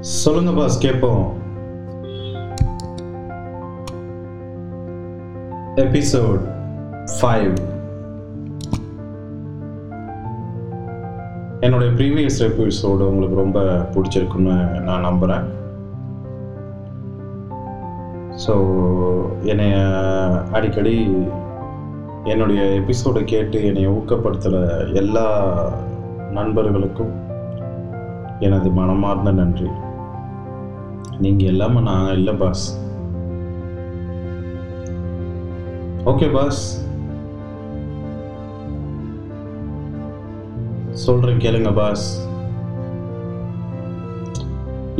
சொல்லுங்க பாஸ் கேட்போம். Episode five என்னுடைய ப்ரீவியஸ் எபிசோடு உங்களுக்கு ரொம்ப பிடிச்சிருக்குன்னு நான் நம்புகிறேன் ஸோ என்னைய அடிக்கடி என்னுடைய எபிசோடை கேட்டு என்னை ஊக்கப்படுத்துகிற எல்லா நண்பர்களுக்கும் எனது மனமார்ந்த நன்றி. நீங்கள் இல்லாமல் நான் இல்லை பாஸ் ஓகே பாஸ் சொல்கிறேன் கேளுங்க பாஸ்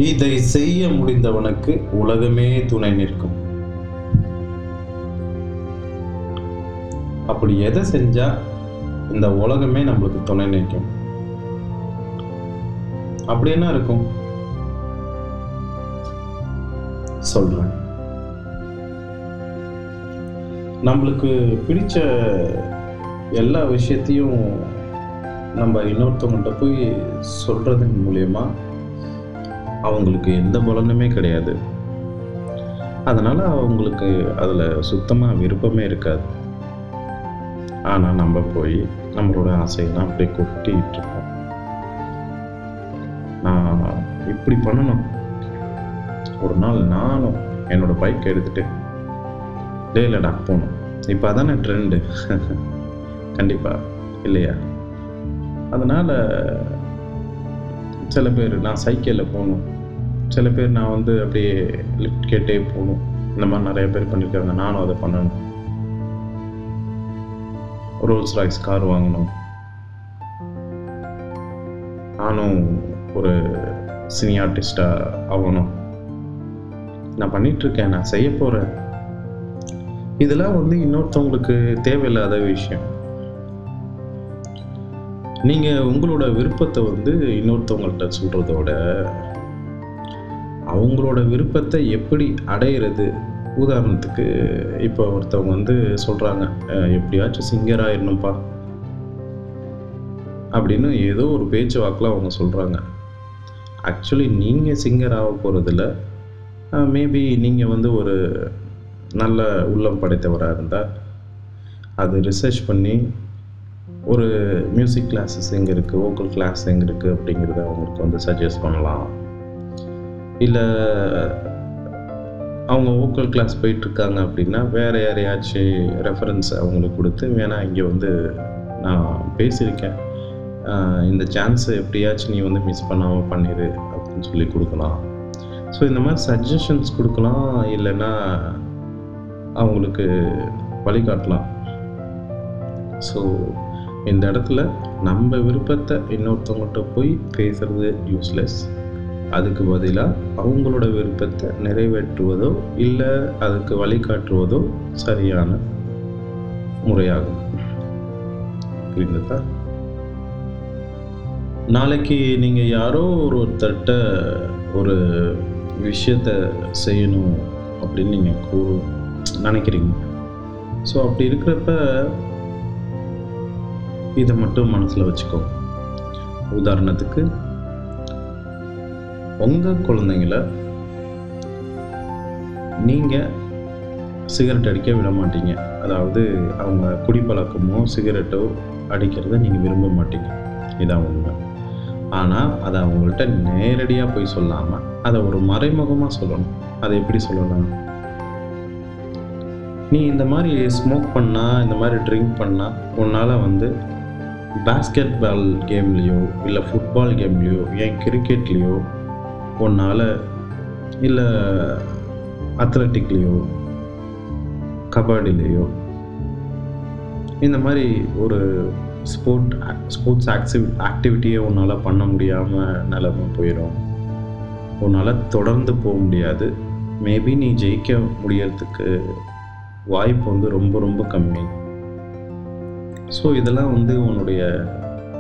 இதை செய்ய முடிந்தவனுக்கு உலகமே துணை நிற்கும். அப்படி எதை செஞ்சா இந்த உலகமே நம்மளுக்கு துணை நிற்கும்? அப்படி என்ன இருக்கும்? சொல்கிறேன் நம்மளுக்கு பிடிச்ச எல்லா விஷயத்தையும் நம்ம இன்னொருத்தவங்கள்ட்ட போய் சொல்கிறதன் மூலயமா அவங்களுக்கு எந்த பலனுமே கிடையாது. அதனால் அவங்களுக்கு அதில் சுத்தமாக விருப்பமே இருக்காது. ஆனால் நம்ம போய் நம்மளோட ஆசையெல்லாம் அப்படியே கொட்டிட்டு இருக்கோம் நான் இப்படி பண்ணணும். ஒரு நாள் நானும் என்னோட பைக் எடுத்துட்டு டே லடாக் போகணும் இப்போ அதானே ட்ரெண்டு கண்டிப்பாக இல்லையா? அதனால் சில பேர் நான் சைக்கிளில் போகணும் சில பேர் நான் வந்து அப்படியே லிஃப்ட் கேட்டே போகணும் இந்த மாதிரி நிறைய பேர் பண்ணியிருக்காங்க நானும் அதை பண்ணணும். ரோல்ஸ் ராய்ஸ் கார் வாங்கணும். நானும் ஒரு சினி ஆர்டிஸ்டாக ஆகணும். நான் பண்ணிகிட்ருக்கேன் நான் செய்ய போகிறேன் இதெல்லாம் வந்து இன்னொருத்தவங்களுக்கு தேவையில்லாத விஷயம். நீங்கள் உங்களோட விருப்பத்தை வந்து இன்னொருத்தவங்கள்ட்ட சொல்கிறதோட அவங்களோட விருப்பத்தை எப்படி அடையிறது? உதாரணத்துக்கு இப்போ ஒருத்தவங்க வந்து சொல்கிறாங்க எப்படியாச்சும் சிங்கர் ஆயிடணும்ப்பா. அப்படின்னு ஏதோ ஒரு பேச்சு வாக்கில் அவங்க சொல்கிறாங்க ஆக்சுவலி நீங்கள் சிங்கர் ஆக போகிறதில்ல மேபி நீங்கள் வந்து ஒரு நல்ல உள்ளம் படைத்தவராக இருந்தால் அது ரிசர்ச் பண்ணி ஒரு மியூசிக் கிளாஸஸ் எங்கே இருக்குது வோக்கல் கிளாஸ் எங்கே இருக்குது அப்படிங்கிறத அவங்களுக்கு வந்து சஜஸ்ட் பண்ணலாம். இல்லை அவங்க வோக்கல் கிளாஸ் போயிட்டுருக்காங்க அப்படின்னா வேறு யாரையாச்சும் ரெஃபரன்ஸ் அவங்களுக்கு கொடுத்து வேணால் இங்கே வந்து நான் பேசியிருக்கேன். இந்த சான்ஸை எப்படியாச்சும் நீ வந்து மிஸ் பண்ணாமல் பண்ணிடு அப்படின்னு சொல்லி கொடுக்கலாம். ஸோ இந்த மாதிரி சஜஷன்ஸ் கொடுக்கலாம் இல்லைன்னா அவங்களுக்கு வழிகாட்டலாம் ஸோ இந்த இடத்துல நம்ம விருப்பத்தை இன்னொருத்தவங்கள்ட்ட போய் பேசுறது யூஸ்லெஸ் அதுக்கு பதிலாக அவங்களோட விருப்பத்தை நிறைவேற்றுவதோ இல்லை அதுக்கு வழிகாட்டுவதோ சரியான முறையாகும். புரிந்ததா? நாளைக்கு நீங்கள் யாரோ ஒரு ஒருத்தர்கிட்ட ஒரு விஷயத்த செய்யணும் அப்படின்னு நீங்கள் கூறு நினைக்கிறீங்க. ஸோ அப்படி இருக்கிறப்ப இதை மட்டும் மனசில் வச்சுக்கோ. உதாரணத்துக்கு உங்கள் குழந்தைங்கள நீங்கள் சிகரெட் அடிக்க விட மாட்டீங்க. அதாவது அவங்க குடிப்பழக்கமோ சிகரெட்டோ அடிக்கிறத நீங்கள் விரும்ப மாட்டீங்க. இதான் உண்மை. ஆனால் அதை அவங்கள்ட்ட நேரடியாக போய் சொல்லாமல் அதை ஒரு மறைமுகமாக சொல்லணும். அதை எப்படி சொல்லலாம் நீ இந்த மாதிரி ஸ்மோக் பண்ணால் இந்த மாதிரி ட்ரிங்க் பண்ணால் உன்னால் வந்து பேஸ்கெட் பால் கேம்லேயோ இல்லை ஃபுட்பால் கேம்லேயோ ஏன் கிரிக்கெட்லேயோ உன்னால் இல்லை அத்லட்டிக்லேயோ கபடிலேயோ இந்த மாதிரி ஒரு ஸ்போர்ட் ஸ்போர்ட்ஸ் ஆக்டிவ் ஆக்டிவிட்டியை உன்னால் பண்ண முடியாமல் நிலமை போயிடும். உன்னால் தொடர்ந்து போக முடியாது. மேபி நீ ஜெயிக்க முடியறதுக்கு வாய்ப்பு வந்து ரொம்ப ரொம்ப கம்மி. ஸோ இதெல்லாம் வந்து உன்னுடைய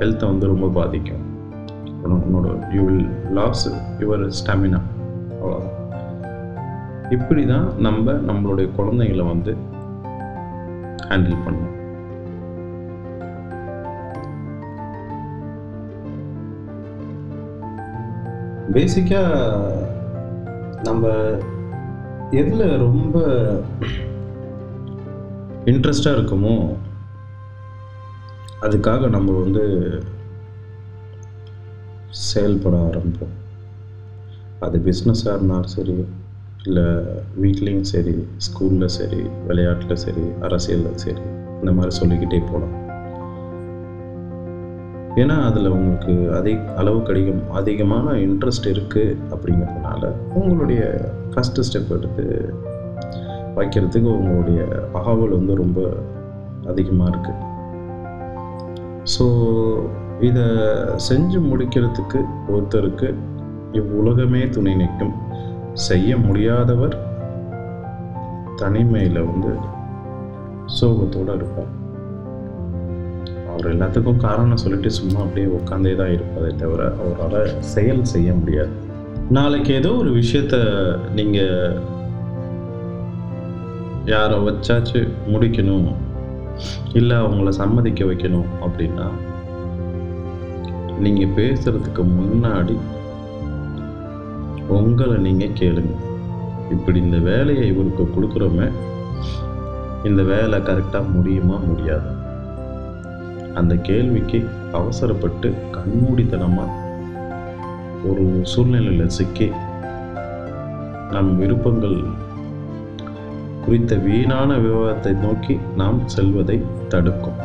ஹெல்த்தை வந்து ரொம்ப பாதிக்கும். உன்னோட you will lose your stamina அவ்வளோதான் இப்படி தான் நம்ம நம்மளுடைய குழந்தைங்களை வந்து ஹேண்டில் பண்ணணும். பேசிக்காக நம்ம எதில் ரொம்ப இன்ட்ரெஸ்டாக இருக்குமோ அதுக்காக நம்ம வந்து செயல்பட ஆரம்பிப்போம். அது பிஸ்னஸாக இருந்தாலும் சரி இல்லை வீட்லேயும் சரி ஸ்கூலில் சரி விளையாட்டில் சரி அரசியலில் சரி இந்த மாதிரி சொல்லிக்கிட்டே போகலாம் ஏன்னா அதில் உங்களுக்கு அதிக அளவுக்கு அதிகம் அதிகமான இன்ட்ரெஸ்ட் இருக்குது அப்படிங்கிறதுனால உங்களுடைய ஃபஸ்ட்டு ஸ்டெப் எடுத்து வைக்கிறதுக்கு உங்களுடைய ஆவல் வந்து ரொம்ப அதிகமாக இருக்குது ஸோ இதை செஞ்சு முடிக்கிறதுக்கு ஒருத்தருக்கு இவ்வுலகமே துணை நிற்கும். செய்ய முடியாதவர் தனிமையில் வந்து சோகத்தோடு இருப்பார் அவர் எல்லாத்துக்கும் காரணம் சொல்லிட்டு சும்மா அப்படியே உட்காந்தே தான் இருப்பதே தவிர அவரால் செயல் செய்ய முடியாது. நாளைக்கு ஏதோ ஒரு விஷயத்த நீங்கள் யாரை வச்சாச்சு முடிக்கணும் இல்லை அவங்கள சம்மதிக்க வைக்கணும் அப்படின்னா நீங்கள் பேசுறதுக்கு முன்னாடி உங்களை நீங்கள் கேளுங்க. இப்படி இந்த வேலையை இவருக்கு கொடுக்குறோமே இந்த வேலை கரெக்டாக முடியுமா முடியாது? அந்த கேள்விக்கு அவசரப்பட்டு கண்மூடித்தனமாக ஒரு சூழ்நிலையில் சிக்கி நம் விருப்பங்கள் குறித்த வீணான விவாதத்தை நோக்கி நாம் செல்வதை தடுக்கும்.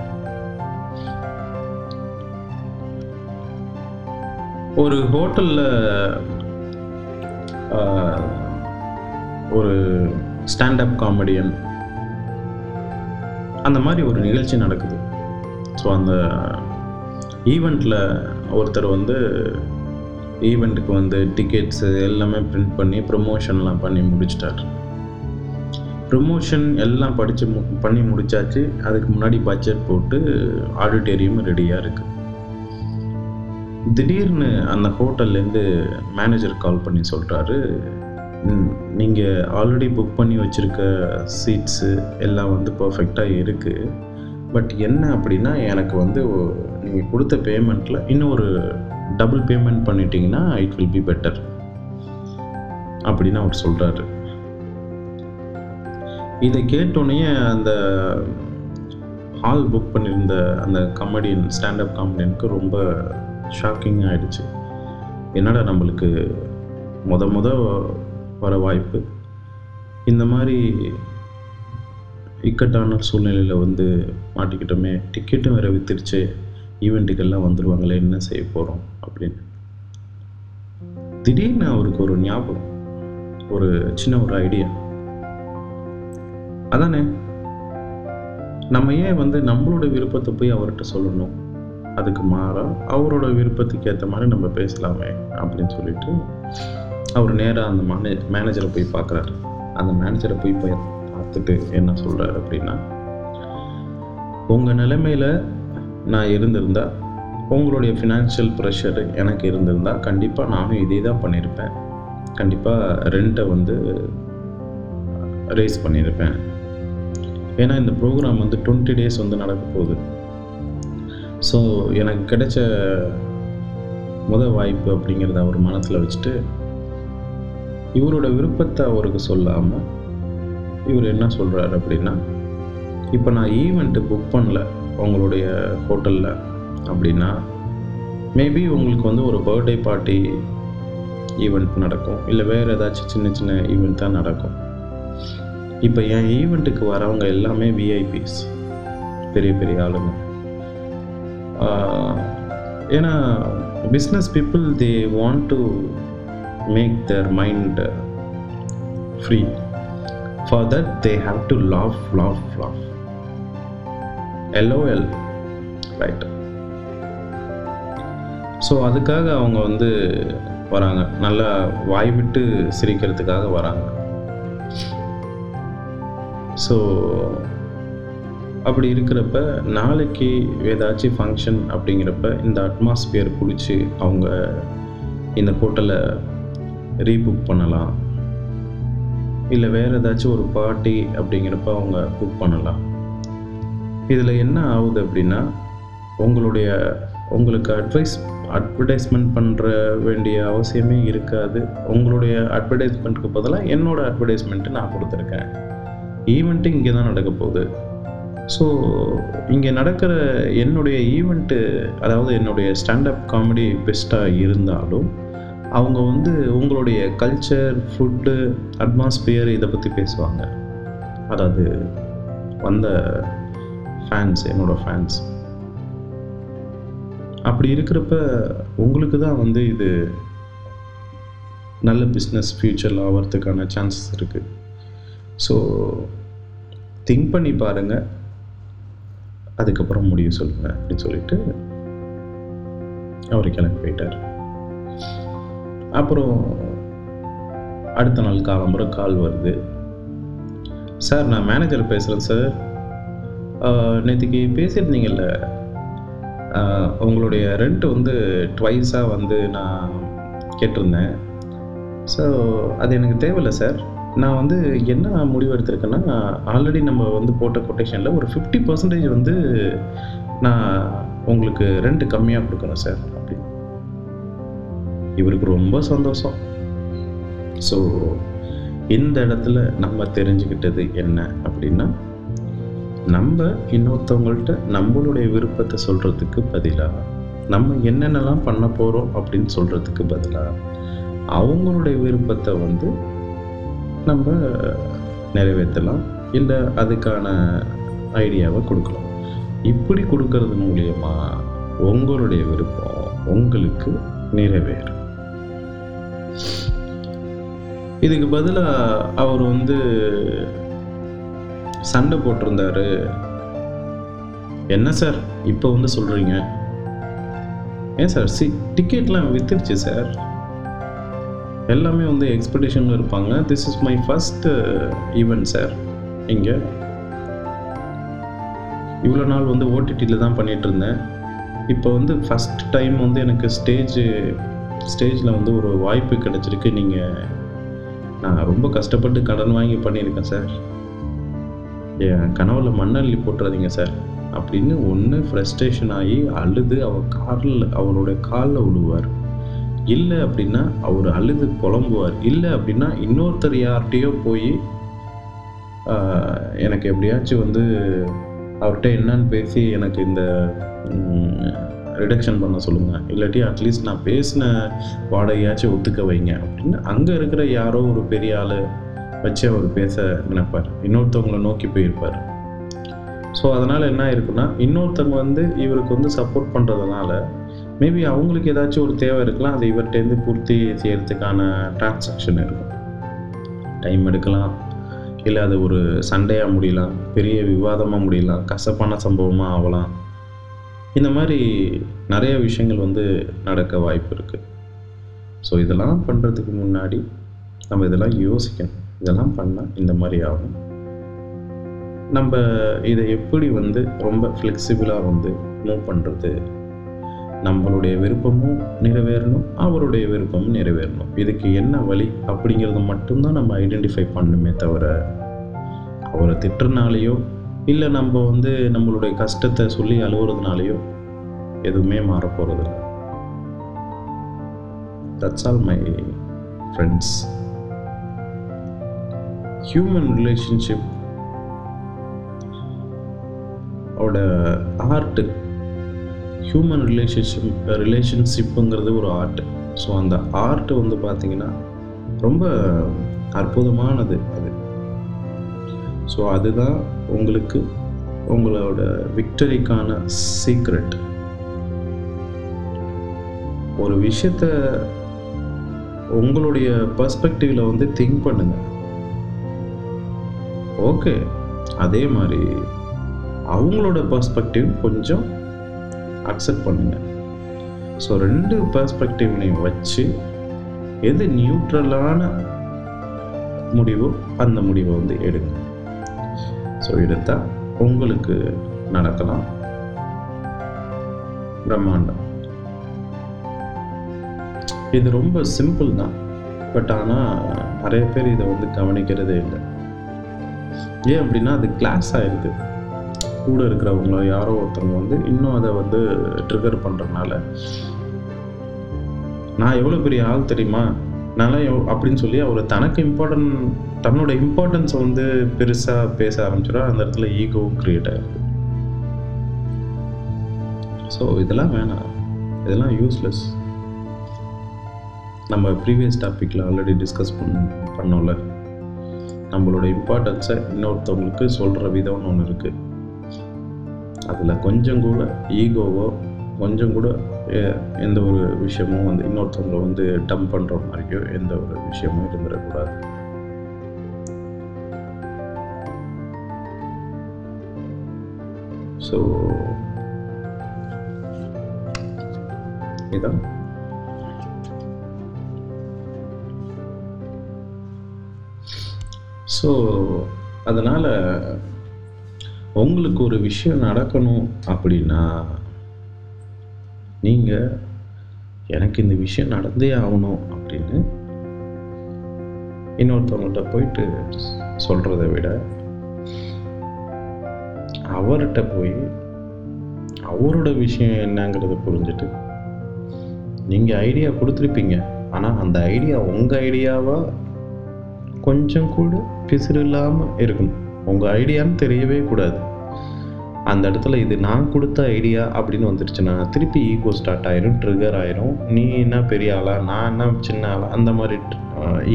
ஒரு ஹோட்டலில் ஒரு ஸ்டாண்டப் காமெடியன் அந்த மாதிரி ஒரு நிகழ்ச்சி நடக்குது. ஸோ அந்த ஈவெண்ட்டில் ஒருத்தர் வந்து ஈவெண்ட்டுக்கு வந்து டிக்கெட்ஸு எல்லாமே பிரிண்ட் பண்ணி ப்ரொமோஷன்லாம் பண்ணி முடிச்சிட்டார். ப்ரொமோஷன் எல்லாம் படித்து மு பண்ணி முடிச்சாச்சு. அதுக்கு முன்னாடி பட்ஜெட் போட்டு ஆடிட்டோரியம் ரெடியாக இருக்குது திடீர்னு அந்த ஹோட்டல்லேருந்து மேனேஜர் கால் பண்ணி சொல்கிறாரு நீங்கள் ஆல்ரெடி புக் பண்ணி வச்சுருக்க சீட்ஸு எல்லாம் வந்து பர்ஃபெக்டாக இருக்குது பட் என்ன அப்படின்னா எனக்கு வந்து நீங்கள் கொடுத்த பேமெண்ட்டில் இன்னும் ஒரு டபுள் பேமெண்ட் பண்ணிட்டீங்கன்னா இட் வில் பி பெட்டர் அப்படின்னு அவர் சொல்கிறாரு இதை கேட்டோடனே அந்த ஹால் புக் பண்ணியிருந்த அந்த காமெடியன் ஸ்டாண்டப் காமெடியனுக்கு ரொம்ப ஷாக்கிங் ஆகிடுச்சு என்னடா நம்மளுக்கு முத முத வர வாய்ப்பு? இந்த மாதிரி இக்கட்டான சூழ்நிலையில் வந்து மாட்டிக்கிட்டோமே டிக்கெட்டும் வேறு வித்துருச்சு. ஈவெண்ட்டுக்கெல்லாம் வந்துடுவாங்களே என்ன செய்ய போகிறோம் அப்படின்னு. திடீர்னு அவருக்கு ஒரு ஞாபகம் ஒரு சின்ன ஒரு ஐடியா அதானே? நம்ம ஏன் வந்து நம்மளோட விருப்பத்தை போய் அவர்கிட்ட சொல்லணும்? அதுக்கு மாறாக அவரோட விருப்பத்துக்கு ஏற்ற மாதிரி நம்ம பேசலாமே அப்படின்னு சொல்லிட்டு அவர் நேராக அந்த மேனே மேனேஜரை போய் பார்க்குறாரு அந்த மேனேஜரை போய் போய் பார்த்துட்டு என்ன சொல்கிறார் அப்படின்னா உங்கள் நிலைமையில் நான் இருந்திருந்தா உங்களுடைய ஃபினான்ஷியல் ப்ரெஷர் எனக்கு இருந்திருந்தால் கண்டிப்பாக நானும் இதே தான் பண்ணியிருப்பேன் கண்டிப்பாக ரெண்ட்டை வந்து ரேஸ் பண்ணியிருப்பேன் ஏன்னா இந்த ப்ரோக்ராம் வந்து டுவெண்ட்டி டேஸ் வந்து நடக்க போகுது. ஸோ எனக்கு கிடைச்ச முத வாய்ப்பு அப்படிங்கிறத அவர் மனசில் வச்சுட்டு இவரோட விருப்பத்தை அவருக்கு சொல்லாமல் இவர் என்ன சொல்கிறாரு அப்படின்னா இப்போ நான் ஈவெண்ட்டு புக் பண்ணல உங்களுடைய ஹோட்டலில் அப்படின்னா மேபி உங்களுக்கு வந்து ஒரு பர்த்டே பார்ட்டி ஈவெண்ட் நடக்கும். இல்லை வேறு ஏதாச்சும் சின்ன சின்ன ஈவெண்ட் தான் நடக்கும். இப்போ என் ஈவெண்ட்டுக்கு வரவங்க எல்லாமே விஐபிஸ் பெரிய பெரிய ஆளுங்க. ஏன்னா business people they want to make their mind free for that they have to laugh laugh laugh LOL right so அதுக்காக அவங்க வந்து வராங்க. நல்லா வாய் விட்டு சிரிக்கிறதுக்காக வராங்க. ஸோ அப்படி இருக்கிறப்ப நாளைக்கு ஏதாச்சும் ஃபங்க்ஷன் அப்படிங்கிறப்ப இந்த அட்மாஸ்பியர் பிடிச்சி அவங்க இந்த ஹோட்டலை ரீபுக் பண்ணலாம். இல்லை வேறு ஏதாச்சும் ஒரு பார்ட்டி அப்படிங்கிறப்ப அவங்க புக் பண்ணலாம். இதில் என்ன ஆகுது அப்படின்னா உங்களுடைய உங்களுக்கு அட்வைஸ் அட்வர்டைஸ்மெண்ட் பண்ணுற வேண்டிய அவசியமே இருக்காது. உங்களுடைய அட்வர்டைஸ்மெண்ட்டுக்கு பதிலாக என்னோடய அட்வர்டைஸ்மெண்ட்டு நான் கொடுத்துருக்கேன். ஈவெண்ட்டு இங்கே தான் நடக்க போகுது. ஸோ இங்கே நடக்கிற என்னுடைய ஈவெண்ட்டு அதாவது என்னுடைய ஸ்டாண்டப் காமெடி பெஸ்ட்டாக இருந்தாலும் அவங்க வந்து உங்களுடைய கல்ச்சர் ஃபுட்டு அட்மாஸ்பியர் இதை பற்றி பேசுவாங்க. அதாவது வந்த ஃபேன்ஸ் என்னோடய ஃபேன்ஸ் அப்படி இருக்கிறப்ப உங்களுக்கு தான் வந்து இது நல்ல பிஸ்னஸ் ஃப்யூச்சரில் ஆகிறதுக்கான சான்சஸ் இருக்குது ஸோ திங்க் பண்ணி பாருங்கள் அதுக்கப்புறம் முடிவு சொல்லுங்கள் அப்படின்னு சொல்லிட்டு அவர் கிளம்பி போயிட்டார். அப்புறம் அடுத்த நாள் காலம்புற கால் வருது. சார் நான் மேனேஜர் பேசுகிறேன் சார். நேற்றுக்கு பேசியிருந்தீங்கல்ல உங்களுடைய ரெண்ட் வந்து ட்வைஸாக வந்து நான் கேட்டிருந்தேன். ஸோ அது எனக்கு தேவையில்லை சார். நான் வந்து என்ன முடிவு எடுத்திருக்கேன்னா ஆல்ரெடி நம்ம வந்து போட்ட கொட்டேஷனில் ஒரு ஃபிஃப்டி பர்சன்டேஜ் வந்து நான் உங்களுக்கு ரெண்ட் கம்மியாக கொடுக்குறேன் சார். இவருக்கு ரொம்ப சந்தோஷம். ஸோ இந்த இடத்துல நம்ம தெரிஞ்சுக்கிட்டது என்ன அப்படின்னா நம்ம இன்னொருத்தவங்கள்ட்ட நம்மளுடைய விருப்பத்தை சொல்கிறதுக்கு பதிலாக நம்ம என்னென்னலாம் பண்ண போகிறோம் அப்படின்னு சொல்கிறதுக்கு பதிலாக அவங்களுடைய விருப்பத்தை வந்து நம்ம நிறைவேற்றலாம். இல்லை அதுக்கான ஐடியாவை கொடுக்கலாம். இப்படி கொடுக்கறது மூலியமாக உங்களுடைய விருப்பம் உங்களுக்கு நிறைவேறும். இதுக்கு பதிலாக அவர் வந்து சண்டை போட்டிருந்தாரு. என்ன சார் இப்போ வந்து சொல்கிறீங்க ஏன் சார்? சி டிக்கெட்லாம் வித்துருச்சு சார். எல்லாமே வந்து எக்ஸ்பெக்டேஷனில் இருப்பாங்க. This is my first event sir இங்கே. இவ்வளோ நாள் வந்து ஓடிடியில் தான் பண்ணிட்டு இருந்தேன். இப்போ வந்து ஃபஸ்ட் டைம் வந்து எனக்கு ஸ்டேஜ் ஸ்டேஜில் வந்து ஒரு வாய்ப்பு கிடச்சிருக்கு. நீங்கள் நான் ரொம்ப கஷ்டப்பட்டு கடன் வாங்கி பண்ணியிருக்கேன் சார். என் கனவில் மண்ணள்ளி போட்டுறாதீங்க சார். அப்படின்னு ஒன்று ஃப்ரஸ்ட்ரேஷன் ஆகி அழுது அவர் காரில் அவருடைய காலில் விழுவார். இல்லை அப்படின்னா அவர் அழுது புலம்புவார். இல்லை அப்படின்னா இன்னொருத்தர் யார்கிட்டையோ போய் எனக்கு எப்படியாச்சும் வந்து அவர்கிட்ட என்னன்னு பேசி எனக்கு இந்த ரிடக்ஷன் பண்ண சொல்லுங்கள் இல்லாட்டி அட்லீஸ்ட் நான் பேசின வாடகையாச்சும் ஒத்துக்க வைங்க அப்படின்னு அங்கே இருக்கிற யாரோ ஒரு பெரிய ஆள் வச்சு அவர் பேச நினைப்பார். இன்னொருத்தவங்கள நோக்கி போயிருப்பார். ஸோ அதனால் என்ன இருக்குன்னா இன்னொருத்தவங்க வந்து இவருக்கு வந்து சப்போர்ட் பண்ணுறதுனால மேபி அவங்களுக்கு ஏதாச்சும் ஒரு தேவை இருக்கலாம் அதை இவர்கிட்டேருந்து பூர்த்தி செய்கிறதுக்கான டிரான்சாக்ஷன் இருக்கும். டைம் எடுக்கலாம். இல்லை அது ஒரு சண்டையாக முடியலாம். பெரிய விவாதமாக முடியலாம். கசப்பான சம்பவமாக ஆகலாம். இந்த மாதிரி நிறைய விஷயங்கள் வந்து நடக்க வாய்ப்பு இருக்குது ஸோ இதெல்லாம் பண்ணுறதுக்கு முன்னாடி நம்ம இதெல்லாம் யோசிக்கணும். இதெல்லாம் பண்ணால் இந்த மாதிரி ஆகும். நம்ம இதை எப்படி வந்து ரொம்ப ஃப்ளெக்சிபிளாக வந்து மூவ் பண்ணுறது நம்மளுடைய விருப்பமும் நிறைவேறணும் அவருடைய விருப்பமும் நிறைவேறணும். இதுக்கு என்ன வழி அப்படிங்கிறத மட்டும்தான் நம்ம ஐடென்டிஃபை பண்ணணுமே தவிர அவரை திட்டுறனாலேயோ இல்லை நம்ம வந்து நம்மளுடைய கஷ்டத்தை சொல்லி அழுகுறதுனாலையோ எதுவுமே மாற that's all my friends human relationship ஓட ஆர்ட்டு ஹியூமன் ரிலேஷன்ஷிப் ரிலேஷன்ஷிப்புங்கிறது ஒரு ஆர்ட் ஸோ அந்த ஆர்ட் வந்து பார்த்திங்கன்னா ரொம்ப அற்புதமானது. அது ஸோ அதுதான் உங்களுக்கு உங்களோட விக்டரிக்கான சீக்ரெட் ஒரு விஷயத்த உங்களுடைய பர்ஸ்பெக்டிவ்ல வந்து திங்க் பண்ணுங்க. ஓகே அதே மாதிரி அவங்களோட பர்ஸ்பெக்டிவ் கொஞ்சம் அக்செப்ட் பண்ணுங்க. ஸோ ரெண்டு பர்ஸ்பெக்டிவ்லையும் வச்சு எது நியூட்ரலான முடிவோ அந்த முடிவை வந்து எடுங்க. ஸோ எடுத்தால் உங்களுக்கு நடக்கலாம். பிரம்மாண்டம். இது ரொம்ப சிம்பிள் தான். பட் ஆனால் நிறைய பேர் இதை வந்து கவனிக்கிறதே இல்லை. ஏன் அப்படின்னா அது கிளாஸ் ஆயிடுது. கூட இருக்கிறவங்களோ யாரோ ஒருத்தவங்க வந்து இன்னும் அதை வந்து ட்ரிகர் பண்ணுறதுனால நான் எவ்வளோ பெரிய ஆள் தெரியுமா? நல்லா எவ் அப்படின்னு சொல்லி அவர் தனக்கு இம்பார்ட்டன்ட் தன்னோட இம்பார்ட்டன்ஸை வந்து பெருசாக பேச ஆரம்பிச்சிடும் அந்த இடத்துல ஈகோவும் க்ரியேட் ஆகிருக்கு ஸோ இதெல்லாம் வேணாம். இதெல்லாம் யூஸ்லெஸ் நம்ம ப்ரீவியஸ் டாப்பிக்கில் ஆல்ரெடி டிஸ்கஸ் பண்ண பண்ணோம்ல. நம்மளோட இம்பார்ட்டன்ஸை இன்னொருத்தவங்களுக்கு சொல்கிற விதம்னு ஒன்று இருக்குது அதில் கொஞ்சம் கூட ஈகோவோ கொஞ்சம் கூட எந்த ஒரு விஷயமும் வந்து இன்னொருத்தவங்களை வந்து டம்ப் பண்ணுற மாதிரியோ எந்த ஒரு விஷயமும் இருந்துடக்கூடாது. ஸோ இதான் ஸோ அதனால் உங்களுக்கு ஒரு விஷயம் நடக்கணும் அப்படின்னா நீங்கள் எனக்கு இந்த விஷயம் நடந்தே ஆகணும் அப்படின்னு இன்னொருத்தவங்கள்ட்ட போயிட்டு சொல்கிறத விட அவர்கிட்ட போய் அவரோட விஷயம் என்னங்கிறத புரிஞ்சுட்டு நீங்கள் ஐடியா கொடுத்துருப்பீங்க. ஆனால் அந்த ஐடியா உங்கள் ஐடியாவாக கொஞ்சம் கூட பிசுறு இல்லாமல் இருக்கணும். உங்கள் ஐடியான்னு தெரியவே கூடாது. அந்த இடத்துல இது நான் கொடுத்த ஐடியா அப்படின்னு வந்துருச்சுன்னா திருப்பி ஈகோ ஸ்டார்ட் ஆயிரும் ட்ரிகர் ஆயிரும். நீ என்ன பெரிய ஆளா நான் என்ன சின்ன ஆளா அந்த மாதிரி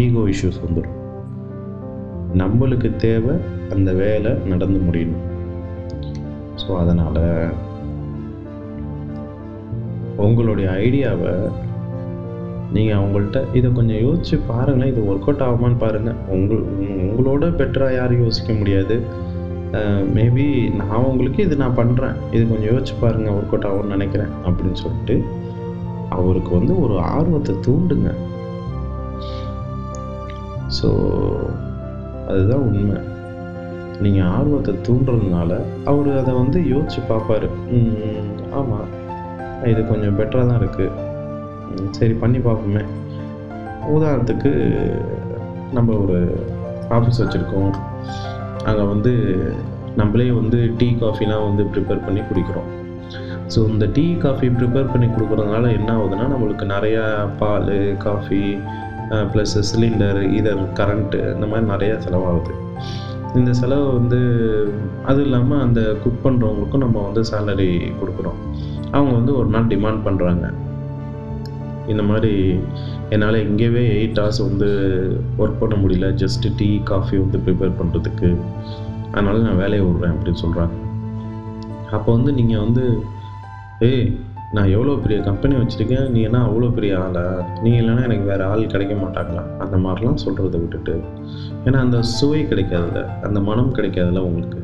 ஈகோ இஷ்யூஸ் வந்துடும் நம்மளுக்கு தேவை அந்த வேலை நடந்து முடியணும். ஸோ அதனால் உங்களுடைய ஐடியாவை நீங்கள் அவங்கள்ட்ட இதை கொஞ்சம் யோசிச்சு பாருங்களேன். இது ஒர்க் அவுட் ஆகுமான்னு பாருங்கள் உங்கள் உங்களோட பெட்டராக யாரும் யோசிக்க முடியாது. மேபி நான் உங்களுக்கு இது நான் பண்ணுறேன் இது கொஞ்சம் யோசிச்சு பாருங்கள் ஒர்க் அவுட் ஆகும்னு நினைக்கிறேன் அப்படின்னு சொல்லிட்டு அவருக்கு வந்து ஒரு ஆர்வத்தை தூண்டுங்க. ஸோ அதுதான் உண்மை. நீங்கள் ஆர்வத்தை தூண்டுறதுனால அவர் அதை வந்து யோசிச்சு பார்ப்பாரு. ஆமாம் இது கொஞ்சம் பெட்டராக தான் இருக்குது சரி பண்ணி பார்ப்போமே. உதாரணத்துக்கு நம்ம ஒரு ஆஃபீஸ் வச்சுருக்கோம். அங்கே வந்து நம்மளே வந்து டீ காஃபிலாம் வந்து ப்ரிப்பேர் பண்ணி குடிக்கிறோம். ஸோ இந்த டீ காஃபி ப்ரிப்பேர் பண்ணி கொடுக்குறதுனால என்ன ஆகுதுன்னா நம்மளுக்கு நிறையா பால் காஃபி ப்ளஸ் சிலிண்டர் இதர் கரண்ட்டு இந்த மாதிரி நிறையா செலவாகுது. இந்த செலவு வந்து அது இல்லாமல் அந்த குக் பண்ணுறவங்களுக்கும் நம்ம வந்து சேலரி கொடுக்குறோம். அவங்க வந்து ஒரு நாள் டிமாண்ட் பண்ணுறாங்க இந்த மாதிரி என்னால் இங்கேவே எயிட் ஹவர்ஸ் வந்து ஒர்க் பண்ண முடியல. ஜஸ்ட்டு டீ காஃபி வந்து ப்ரிப்பேர் பண்ணுறதுக்கு அதனால் நான் வேலையை விட்றேன் அப்படின்னு சொல்கிறாங்க அப்போ வந்து நீங்கள் வந்து ஏய் நான் எவ்வளோ பெரிய கம்பெனி வச்சுருக்கேன்? நீ என்ன அவ்வளோ பெரிய ஆளா? நீ இல்லைன்னா எனக்கு வேறு ஆள் கிடைக்க மாட்டாங்களா? அந்த மாதிரிலாம் சொல்கிறத விட்டுட்டு. ஏன்னா அந்த சுவை கிடைக்காதுல்ல. அந்த மனம் கிடைக்காதுல்ல உங்களுக்கு.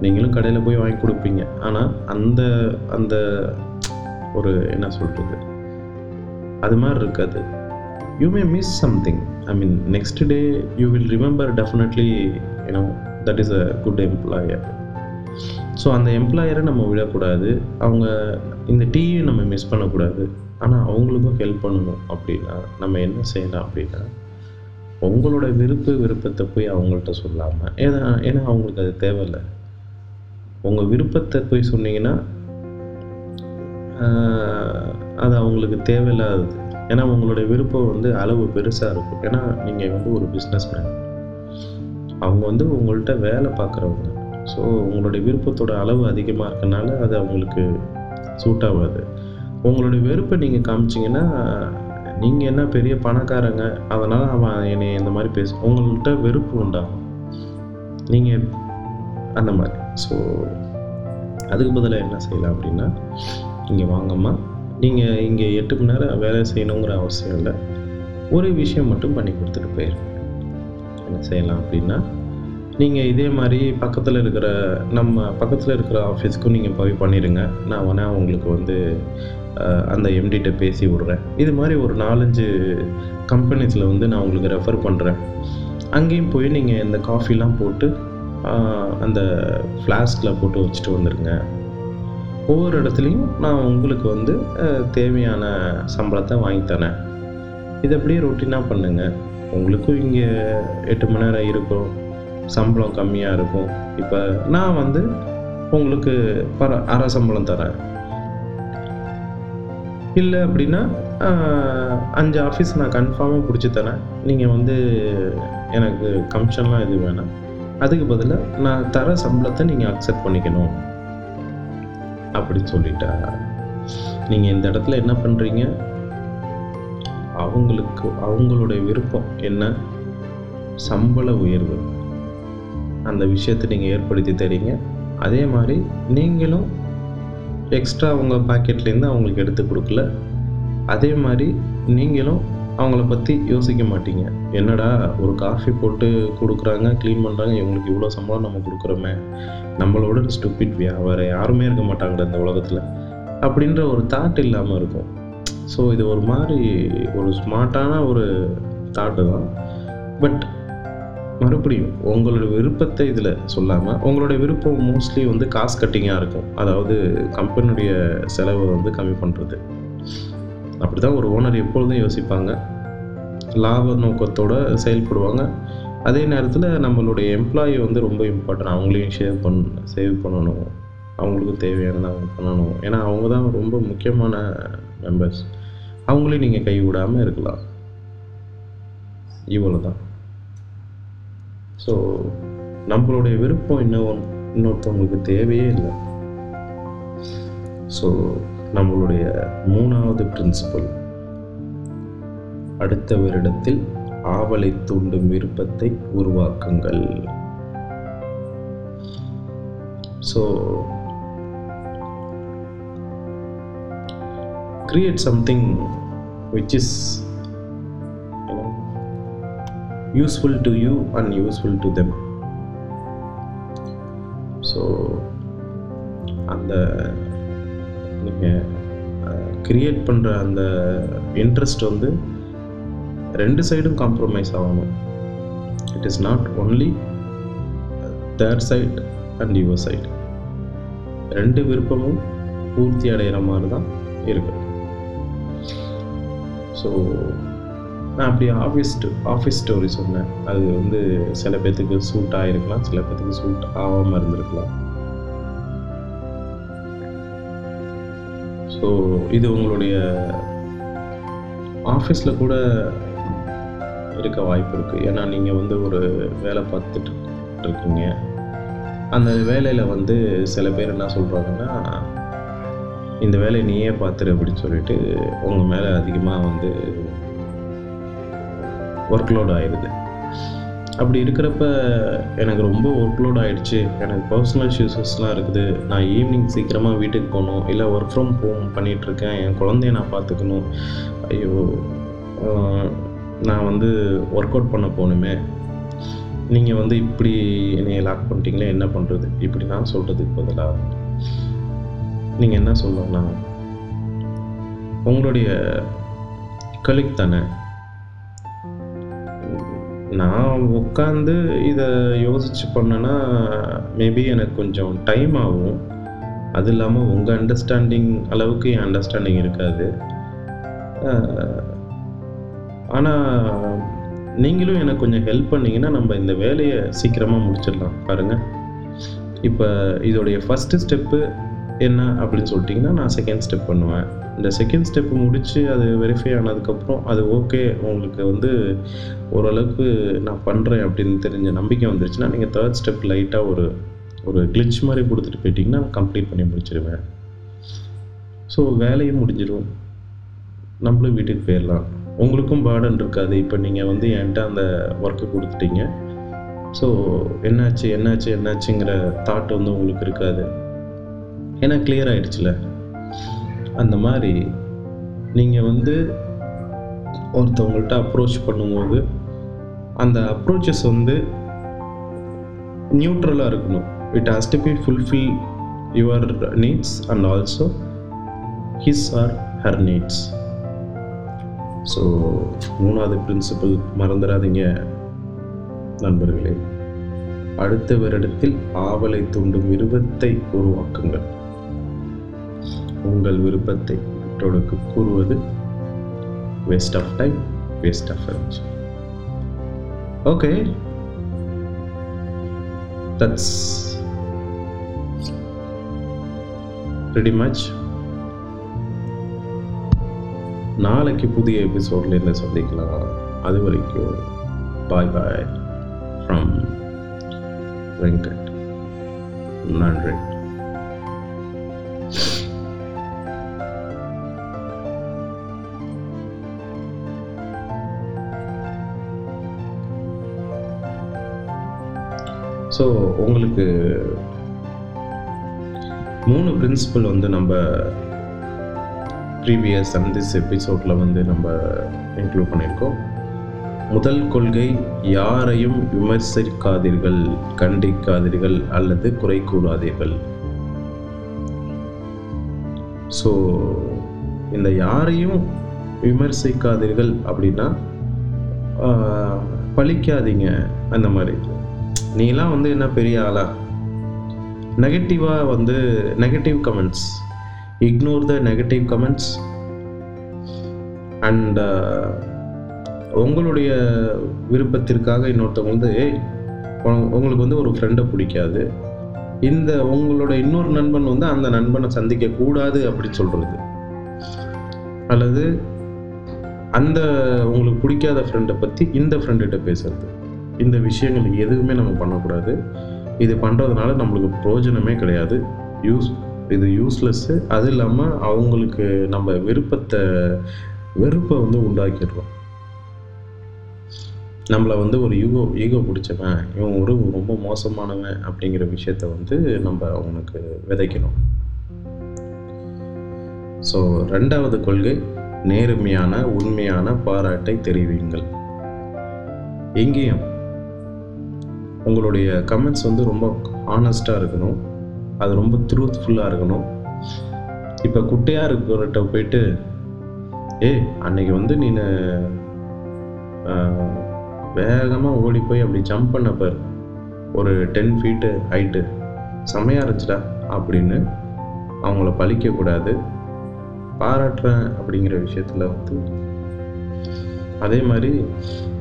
நீங்களும் கடையில் போய் வாங்கி கொடுப்பீங்க. ஆனால் அந்த அந்த ஒரு என்ன சொல்கிறது அது மாதிரி இருக்காது. You may miss something I mean next day you will remember definitely you know that is a good employer so அந்த எம்ப்ளாயரை நம்ம விடக்கூடாது. அவங்க இந்த டீயும் நம்ம மிஸ் பண்ணக்கூடாது. ஆனால் அவங்களுக்கும் ஹெல்ப் பண்ணணும் அப்படின்னா நம்ம என்ன செய்யலாம் அப்படின்னா உங்களோட விருப்ப விருப்பத்தை போய் அவங்கள்ட்ட சொல்லாமல் ஏன்னா ஏன்னா அவங்களுக்கு அது தேவையில்லை. உங்கள் விருப்பத்தை போய் சொன்னீங்கன்னா அது அவங்களுக்கு தேவையில்லாதது. ஏன்னா உங்களுடைய விருப்பம் வந்து அளவு பெருசாக இருக்கும். ஏன்னா நீங்கள் வந்து ஒரு பிஸ்னஸ் மேன் அவங்க வந்து உங்கள்கிட்ட வேலை பார்க்குறவங்க. ஸோ உங்களுடைய விருப்பத்தோட அளவு அதிகமாக இருக்கனால அது அவங்களுக்கு சூட் ஆகாது. உங்களுடைய வெறுப்பை நீங்கள் காமிச்சிங்கன்னா நீங்கள் என்ன பெரிய பணக்காரங்க அதனால் அவன் என்னை இந்த மாதிரி பேச உங்கள்கிட்ட வெறுப்பு உண்டாகும் நீங்கள் அந்த மாதிரி. ஸோ அதுக்கு பதிலாக என்ன செய்யலாம் அப்படின்னா இங்கே வாங்கம்மா. நீங்கள் இங்கே எட்டு மணி நேரம் வேலை செய்யணுங்கிற அவசியம் இல்லை. ஒரு விஷயம் மட்டும் பண்ணி கொடுத்துட்டு போயிருங்க. என்ன செய்யலாம் அப்படின்னா நீங்கள் இதே மாதிரி பக்கத்தில் இருக்கிற நம்ம பக்கத்தில் இருக்கிற ஆஃபீஸ்க்கும் நீங்கள் போய் பண்ணிடுங்க நான் வேணால் உங்களுக்கு வந்து அந்த எம்டிகிட்ட பேசி விட்றேன். இது மாதிரி ஒரு நாலஞ்சு கம்பெனிஸில் வந்து நான் உங்களுக்கு ரெஃபர் பண்ணுறேன் அங்கேயும் போய் நீங்கள் இந்த காஃபிலாம் போட்டு அந்த ஃப்ளாஸ்கில் போட்டு வச்சுட்டு வந்துடுங்க ஒவ்வொரு இடத்துலையும் நான் உங்களுக்கு வந்து தேவையான சம்பளத்தை வாங்கி தரேன். இது அப்படியே ரொட்டீனாக பண்ணுங்கள் உங்களுக்கும் இங்கே எட்டு மணி நேரம் இருக்கும். சம்பளம் கம்மியாக இருக்கும். இப்போ நான் வந்து உங்களுக்கு பர அரை சம்பளம் தரேன். இல்லை அப்படின்னா அஞ்சு ஆஃபீஸ் நான் கன்ஃபார்மாக பிடிச்சி தரேன். நீங்கள் வந்து எனக்கு கமிஷன்லாம் இது வேணாம். அதுக்கு பதிலாக நான் தர சம்பளத்தை நீங்கள் அக்செப்ட் பண்ணிக்கணும். அப்படின்னு சொல்லிட்டா. நீங்கள் இந்த இடத்துல என்ன பண்ணுறீங்க அவங்களுக்கு அவங்களுடைய விருப்பம் என்ன? சம்பள உயர்வு. அந்த விஷயத்தை நீங்கள் ஏற்படுத்தி தரீங்க. அதே மாதிரி நீங்களும் எக்ஸ்ட்ரா உங்கள் பாக்கெட்லேருந்து அவங்களுக்கு எடுத்து கொடுக்கல. அதே மாதிரி நீங்களும் அவங்கள பற்றி யோசிக்க மாட்டீங்க. என்னடா ஒரு காஃபி போட்டு கொடுக்குறாங்க க்ளீன் பண்ணுறாங்க இவங்களுக்கு இவ்வளோ சம்பளம் நம்ம கொடுக்குறோமே. நம்மளோட ஸ்டூபிட் வேறு யாருமே இருக்க மாட்டாங்கடா இந்த உலகத்தில். அப்படின்ற ஒரு தாட் இல்லாமல் இருக்கும். ஸோ இது ஒரு மாதிரி ஒரு ஸ்மார்ட்டான ஒரு தாட்டு தான். பட் மறுபடியும் உங்களோட விருப்பத்தை இதில் சொல்லாமல் உங்களுடைய விருப்பம் மோஸ்ட்லி வந்து காசு கட்டிங்காக இருக்கும். அதாவது கம்பெனியுடைய செலவை வந்து கம்மி பண்ணுறது அப்படி தான் ஒரு ஓனர் எப்பொழுதும் யோசிப்பாங்க. லாப நோக்கத்தோடு செயல்படுவாங்க. அதே நேரத்தில் நம்மளுடைய எம்ப்ளாயி வந்து ரொம்ப இம்பார்ட்டன்ட் அவங்களையும் ஷேவ் பண்ண சேவ் பண்ணணும். அவங்களுக்கு தேவையானதை அவங்க பண்ணணும். ஏன்னா அவங்க தான் ரொம்ப முக்கியமான மெம்பர்ஸ் அவங்களையும் நீங்கள் கைவிடாமல் இருக்கலாம். இவ்வளோ தான் ஸோ நம்மளுடைய விருப்பம் இன்னும் இன்னொருத்தவங்களுக்கு தேவையே இல்லை. ஸோ நம்மளுடைய மூணாவது பிரின்சிபல் அடுத்தவரிடத்தில் ஆவலை தூண்டும் விருப்பத்தை உருவாக்குங்கள். So create something which is useful to you and useful to them so அந்த நீங்கள் க்ரியேட் பண்ணுற அந்த இன்ட்ரெஸ்ட் வந்து ரெண்டு சைடும் காம்ப்ரமைஸ் ஆகணும். It is not only third side and your side ரெண்டு விருப்பமும் பூர்த்தி அடைகிற மாதிரி தான் இருக்குது ஸோ நான் அப்படி ஆஃபீஸ் ஆஃபீஸ் ஸ்டோரி சொன்னேன். அது வந்து சில பேர்த்துக்கு சூட் ஆகிருக்கலாம் சில பேர்த்துக்கு சூட் ஆகாமல் இருந்திருக்கலாம். ஸோ இது உங்களுடைய ஆஃபீஸில் கூட இருக்க வாய்ப்பு இருக்குது ஏன்னா நீங்கள் வந்து ஒரு வேலை பார்த்துட்டு இருக்கீங்க. அந்த வேலையில் வந்து சில பேர் என்ன சொல்கிறாங்கன்னா இந்த வேலையை நீயே பார்த்துரு அப்படின்னு சொல்லிட்டு உங்கள் மேலே அதிகமாக வந்து ஒர்க் லோட் ஆயிடுது அப்படி இருக்கிறப்ப எனக்கு ரொம்ப ஒர்க் லோட் ஆகிடுச்சு எனக்கு பர்சனல் இஷ்யூஸஸ்லாம் இருக்குது. நான் ஈவினிங் சீக்கிரமாக வீட்டுக்கு போகணும். இல்லை ஒர்க் ஃப்ரம் ஹோம் பண்ணிகிட்ருக்கேன் என் குழந்தைய நான் பார்த்துக்கணும். ஐயோ நான் வந்து ஒர்க் அவுட் பண்ண போகணுமே. நீங்கள் வந்து இப்படி என்னை லாக் பண்ணிட்டீங்களே என்ன பண்ணுறது இப்படி நான் சொல்கிறதுக்கு பதிலாக நீங்கள் என்ன சொல்லணும்னா உங்களுடைய கலிக் தானே. நான் உட்காந்து இதை யோசிச்சு பண்ணேன்னா மேபி எனக்கு கொஞ்சம் டைம் ஆகும். அது இல்லாமல் உங்கள் அண்டர்ஸ்டாண்டிங் அளவுக்கு என் அண்டர்ஸ்டாண்டிங் இருக்காது. ஆனால் நீங்களும் எனக்கு கொஞ்சம் ஹெல்ப் பண்ணிங்கன்னா நம்ம இந்த வேலையை சீக்கிரமாக முடிச்சிடலாம். பாருங்கள் இப்போ இதோடைய ஃபஸ்ட்டு ஸ்டெப்பு என்ன அப்படின்னு சொல்லிட்டிங்கன்னா நான் செகண்ட் ஸ்டெப் பண்ணுவேன். இந்த செகண்ட் ஸ்டெப் முடித்து அது வெரிஃபை ஆனதுக்கப்புறம் அது ஓகே உங்களுக்கு வந்து ஓரளவுக்கு நான் பண்ணுறேன் அப்படின்னு தெரிஞ்ச நம்பிக்கை வந்துருச்சுன்னா நீங்கள் தேர்ட் ஸ்டெப் லைட்டாக ஒரு ஒரு கிளிச் மாதிரி கொடுத்துட்டு போயிட்டிங்கன்னா கம்ப்ளீட் பண்ணி முடிச்சிருவேன். ஸோ வேலையும் முடிஞ்சிடும் நம்மளும் வீட்டுக்கு போயிடலாம். உங்களுக்கும் பேர்டன் இருக்காது. இப்போ நீங்கள் வந்து என்கிட்ட அந்த ஒர்க்கு கொடுத்துட்டீங்க. ஸோ என்னாச்சு என்னாச்சு என்னாச்சுங்கிற தாட் வந்து உங்களுக்கு இருக்காது. ஏன்னா கிளியர் ஆகிடுச்சில்ல அந்த மாதிரி நீங்கள் வந்து ஒருத்தவங்கள்ட்ட அப்ரோச் பண்ணும்போது அந்த அப்ரோச்சஸ் வந்து நியூட்ரலாக இருக்கணும். It has to be fulfil your needs and also his or her needs so மூணாவது பிரின்சிபல் மறந்துடாதீங்க நண்பர்களே. அடுத்த வருடத்தில் ஆவலை தூண்டும் விருப்பத்தை உருவாக்குங்கள். உங்கள் விருப்பத்தை மற்றவர்களுக்கு கூறுவது waste of time waste of energy okay that's ready much நாளைக்கு புதிய எபிசோட்ல இருந்து சந்திக்கலாம்? அது வரைக்கும் பாய் பாய் ஃப்ரம் வெங்கட் நன்றி. உங்களுக்கு மூணு பிரின்சிபல் வந்து நம்ம ப்ரீவியஸ் அண்ட் திஸ் எபிசோடில் வந்து நம்ம இன்க்ளூட் பண்ணியிருக்கோம். முதல் கொள்கை யாரையும் விமர்சிக்காதீர்கள் கண்டிக்காதீர்கள் அல்லது குறை கூறாதீர்கள் ஸோ இந்த யாரையும் விமர்சிக்காதீர்கள் அப்படின்னா பழிக்காதீங்க அந்த மாதிரி. நீலாம் வந்து என்ன பெரிய ஆளா? நெகட்டிவாக வந்து negative comments ignore the negative comments and உங்களுடைய விருப்பத்திற்காக இன்னொருத்தவங்க வந்து உங்களுக்கு வந்து ஒரு ஃப்ரெண்டை பிடிக்காது. இந்த உங்களோட இன்னொரு நண்பன் வந்து அந்த நண்பனை சந்திக்க கூடாது அப்படின்னு சொல்றது. அல்லது அந்த உங்களுக்கு பிடிக்காத ஃப்ரெண்டை பற்றி இந்த ஃப்ரெண்டுகிட்ட பேசுறது. இந்த விஷயங்கள் எதுவுமே நம்ம பண்ணக்கூடாது. இது பண்ணுறதுனால நம்மளுக்கு பிரயோஜனமே கிடையாது. யூஸ் இது யூஸ்லெஸ்ஸு அது இல்லாமல் அவங்களுக்கு நம்ம விருப்பத்தை வெறுப்பை வந்து உண்டாக்கிடுறோம். நம்மளை வந்து ஒரு ஈகோ ஈகோ பிடிச்சவன் இவன் ஒரு ரொம்ப மோசமானவன் அப்படிங்கிற விஷயத்த வந்து நம்ம அவனுக்கு விதைக்கணும். ஸோ ரெண்டாவது கொள்கை நேர்மையான உண்மையான பாராட்டை தெரிவிங்கள் எங்கேயும் உங்களுடைய கமெண்ட்ஸ் வந்து ரொம்ப ஆனஸ்ட்டாக இருக்கணும். அது ரொம்ப ட்ரூத்ஃபுல்லாக இருக்கணும். இப்போ குட்டையாக இருக்கிறவர்கிட்ட போயிட்டு ஏய் அன்னைக்கு வந்து நீ வேகமாக ஓடி போய் அப்படி ஜம்ப் பண்ண பாரு. ஒரு டென் ஃபீட்டு ஹைட்டு செமையாக இருந்துச்சுடா அப்படின்னு அவங்கள பழிக்கக்கூடாது பாராட்டுறேன் அப்படிங்கிற விஷயத்தில் வந்து அதே மாதிரி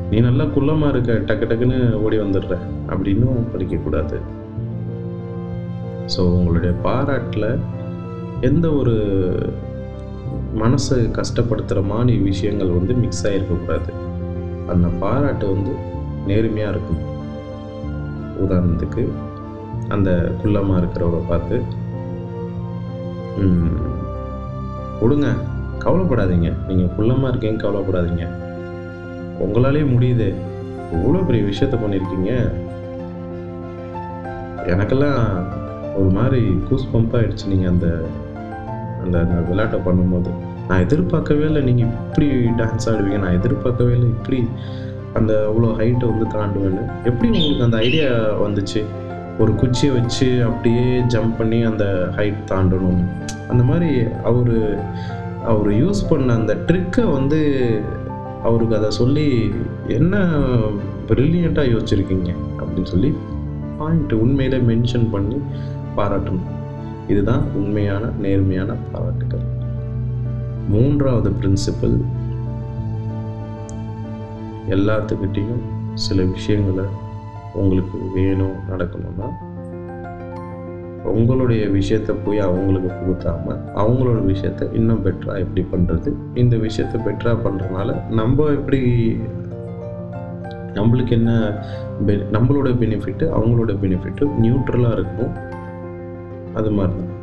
நீ நல்லா குள்ளமாக இருக்க டக்கு டக்குன்னு ஓடி வந்துடுற. அப்படின்னும் படிக்கக்கூடாது. ஸோ உங்களுடைய பாராட்டில் எந்த ஒரு மனசை கஷ்டப்படுத்துகிற மாதிரி விஷயங்கள் வந்து மிக்ஸ் ஆகிருக்கக்கூடாது அந்த பாராட்டு வந்து நேர்மையாக இருக்கும். உதாரணத்துக்கு அந்த குள்ளமாக இருக்கிறவரை பார்த்து கொடுங்க கவலைப்படாதீங்க. நீங்கள் குள்ளமாக இருக்கீங்க கவலைப்படாதீங்க. உங்களாலே முடியுது. இவ்வளோ பெரிய விஷயத்த பண்ணியிருக்கீங்க எனக்கெல்லாம் ஒரு மாதிரி கூஸ் பம்ப் ஆயிடுச்சு நீங்கள் அந்த அந்த அந்த விளையாட்டை பண்ணும்போது. நான் எதிர்பார்க்கவே இல்லை நீங்கள் இப்படி டான்ஸ் ஆடுவீங்க. நான் எதிர்பார்க்கவே இல்லை இப்படி அந்த அவ்வளோ ஹைட்டை வந்து தாண்டுவேன்னு. எப்படி உங்களுக்கு அந்த ஐடியா வந்துச்சு? ஒரு குச்சியை வச்சு அப்படியே ஜம்ப் பண்ணி அந்த ஹைட் தாண்டணும் அந்த மாதிரி அவர் அவர் யூஸ் பண்ண அந்த ட்ரிக்கை வந்து அவருக்கு அதை சொல்லி என்ன ப்ரில்லியண்ட்டாக யோசிச்சிருக்கீங்க? அப்படின்னு சொல்லி பாயிண்ட் உண்மையில மென்ஷன் பண்ணி பாராட்டணும். இதுதான் உண்மையான நேர்மையான பாராட்டுகள் மூன்றாவது பிரின்சிபல் எல்லாத்துக்கிட்டேயும் சில விஷயங்களை உங்களுக்கு வேணும் நடக்கணும்னா உங்களுடைய விஷயத்த போய் அவங்களுக்கு புகுத்தாமல் அவங்களோட விஷயத்த இன்னும் பெட்டராக எப்படி பண்ணுறது இந்த விஷயத்த பெட்டராக பண்ணுறதுனால நம்ம எப்படி நம்மளுக்கு என்ன பெ நம்மளோட பெனிஃபிட்டு அவங்களோட பெனிஃபிட்டு நியூட்ரலாக இருக்கும் அது மாதிரி தான்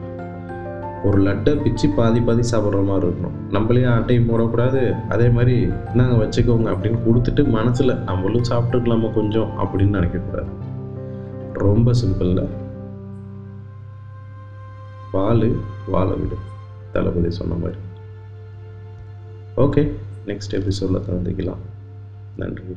ஒரு லட்டை பிச்சு பாதி பாதி சாப்பிட்ற மாதிரி இருக்கணும். நம்மளே ஆட்டையும் போடக்கூடாது. அதே மாதிரி நாங்கள் வச்சுக்கோங்க அப்படின்னு கொடுத்துட்டு மனசில் நம்மளும் சாப்பிட்டுக்கலாமா கொஞ்சம் அப்படின்னு நினைக்கக்கூடாது. ரொம்ப சிம்பிளில் பால் வாழ விடும் தளபதி சொன்ன மாதிரி. ஓகே நெக்ஸ்ட் எபிசோடில் தந்துக்கலாம் நன்றி.